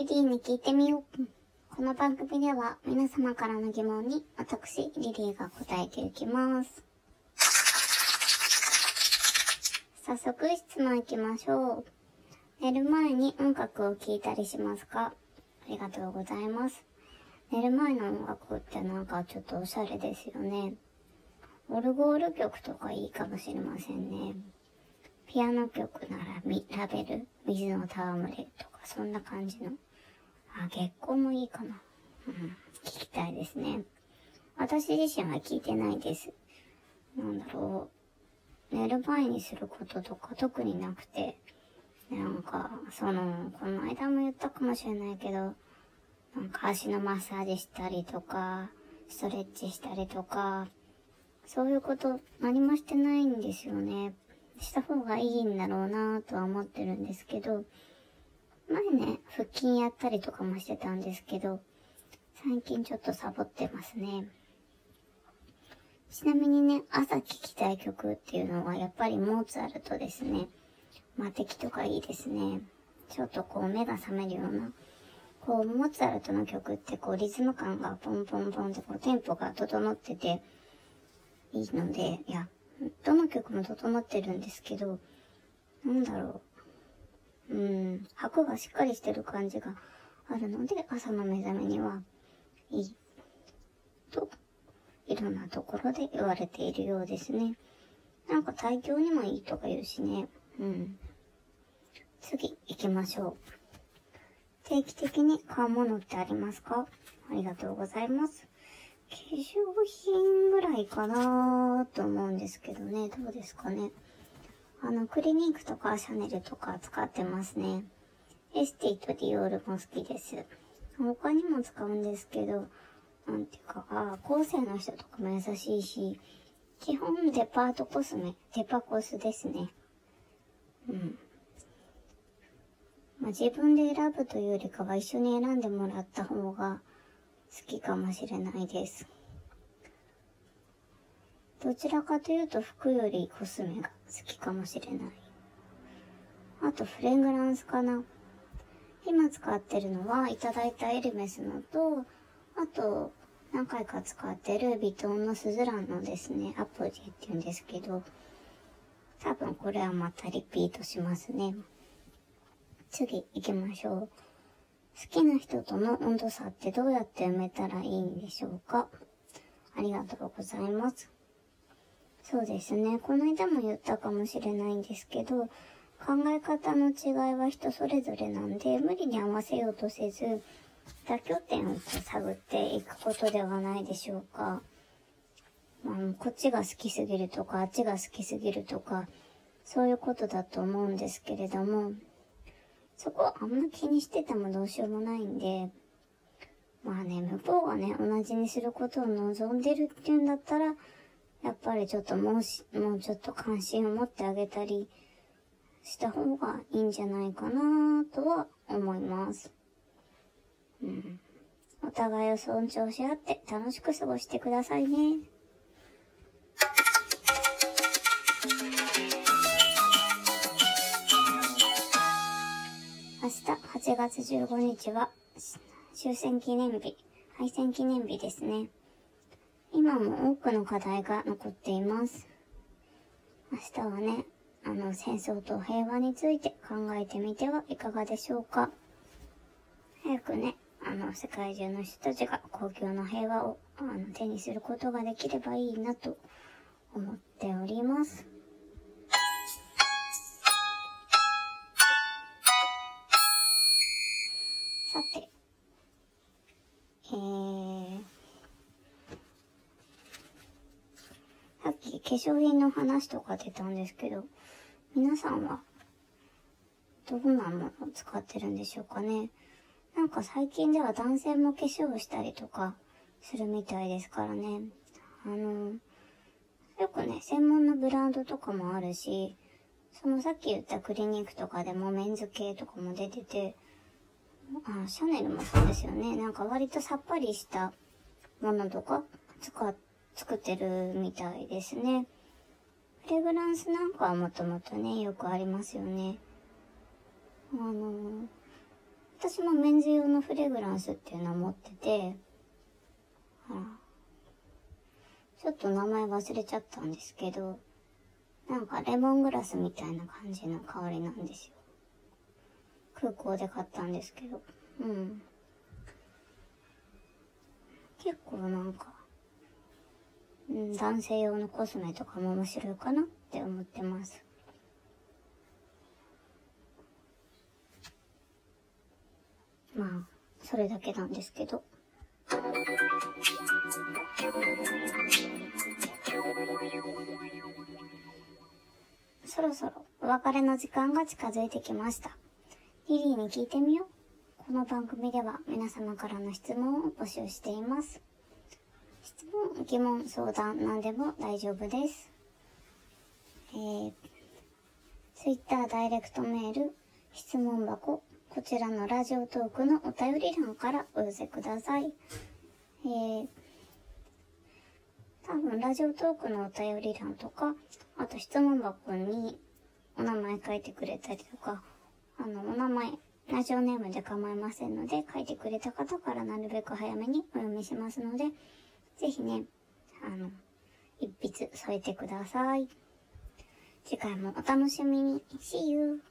リリーに聞いてみよう。この番組では皆様からの疑問に私、リリーが答えていきます。早速質問いきましょう。寝る前に音楽を聴いたりしますか？ありがとうございます。寝る前の音楽ってなんかちょっとおしゃれですよね。オルゴール曲とかいいかもしれませんね。ピアノ曲ならラベル、水の戯れとかそんな感じの。あ、月光もいいかな。うん、聞きたいですね。私自身は聞いてないです。なんだろう。寝る前にすることとか特になくて、なんか、その、この間も言ったかもしれないけど、なんか足のマッサージしたりとか、ストレッチしたりとか、そういうこと何もしてないんですよね。した方がいいんだろうなぁとは思ってるんですけど、前ね、腹筋やったりとかもしてたんですけど、最近ちょっとサボってますね。ちなみにね、朝聴きたい曲っていうのはやっぱりモーツァルトですね。魔敵とかいいですね。ちょっとこう目が覚めるような。こう、モーツァルトの曲ってこうリズム感がポンポンポンってこうテンポが整ってていいので、いや、どの曲も整ってるんですけど、なんだろうう。ん、拍がしっかりしてる感じがあるので、朝の目覚めにはいい。と、いろんなところで言われているようですね。なんか体調にもいいとか言うしね。うん。次、行きましょう。定期的に買うものってありますか？ありがとうございます。化粧品ぐらいかなと思うんですけどね。どうですかね？あの、クリニックとかシャネルとか使ってますね。エスティとディオールも好きです。他にも使うんですけど、なんていうか、あ後世の人とかも優しいし、基本デパートコスメ、デパコスですね。うん。まあ、自分で選ぶというよりかは一緒に選んでもらった方が好きかもしれないです。どちらかというと服よりコスメが好きかもしれない。あとフレグランスかな。今使ってるのはいただいたエルメスのと、あと何回か使ってるビトンのスズランのですね、アポジーって言うんですけど、多分これはまたリピートしますね。次行きましょう。好きな人との温度差ってどうやって埋めたらいいんでしょうか？ありがとうございます。そうですね。この間も言ったかもしれないんですけど、考え方の違いは人それぞれなんで、無理に合わせようとせず、妥協点を探っていくことではないでしょうか。こっちが好きすぎるとか、あっちが好きすぎるとか、そういうことだと思うんですけれども、そこあんま気にしててもどうしようもないんで、まあね、向こうがね、同じにすることを望んでるっていうんだったら、やっぱりちょっともうし、もうちょっと関心を持ってあげたりした方がいいんじゃないかなとは思います。うん。お互いを尊重し合って楽しく過ごしてくださいね。明日8月15日は終戦記念日、敗戦記念日ですね。今も多くの課題が残っています。明日はね、あの戦争と平和について考えてみてはいかがでしょうか。早くね、あの世界中の人たちが公共の平和をあの手にすることができればいいなと思っております。さて、えー、さっき化粧品の話とか出たんですけど、皆さんはどんなものを使ってるんでしょうかね？なんか最近では男性も化粧をしたりとかするみたいですからね。あの、よくね、専門のブランドとかもあるし、そのさっき言ったクリニックとかでもメンズ系とかも出てて、あ、シャネルもそうですよね。なんか割とさっぱりしたものとか使って、作ってるみたいですね。フレグランスなんかはもともとね、よくありますよね。あの、私もメンズ用のフレグランスっていうのを持ってて、あら、ちょっと名前忘れちゃったんですけど、なんかレモングラスみたいな感じの香りなんですよ。空港で買ったんですけど。うん。結構なんか、男性用のコスメとかも面白いかなって思ってます。まあ、それだけなんですけど。そろそろお別れの時間が近づいてきました。リリーに聞いてみよう。この番組では皆様からの質問を募集しています。質問、疑問、相談、何でも大丈夫です。えー、Twitter ダイレクトメール、質問箱、こちらのラジオトークのお便り欄からお寄せください。えー、多分ラジオトークのお便り欄とか、あと質問箱にお名前書いてくれたりとか、あの、お名前、ラジオネームで構いませんので、書いてくれた方からなるべく早めにお読みしますので、ぜひね、あの、一筆添えてください。次回もお楽しみに。See you!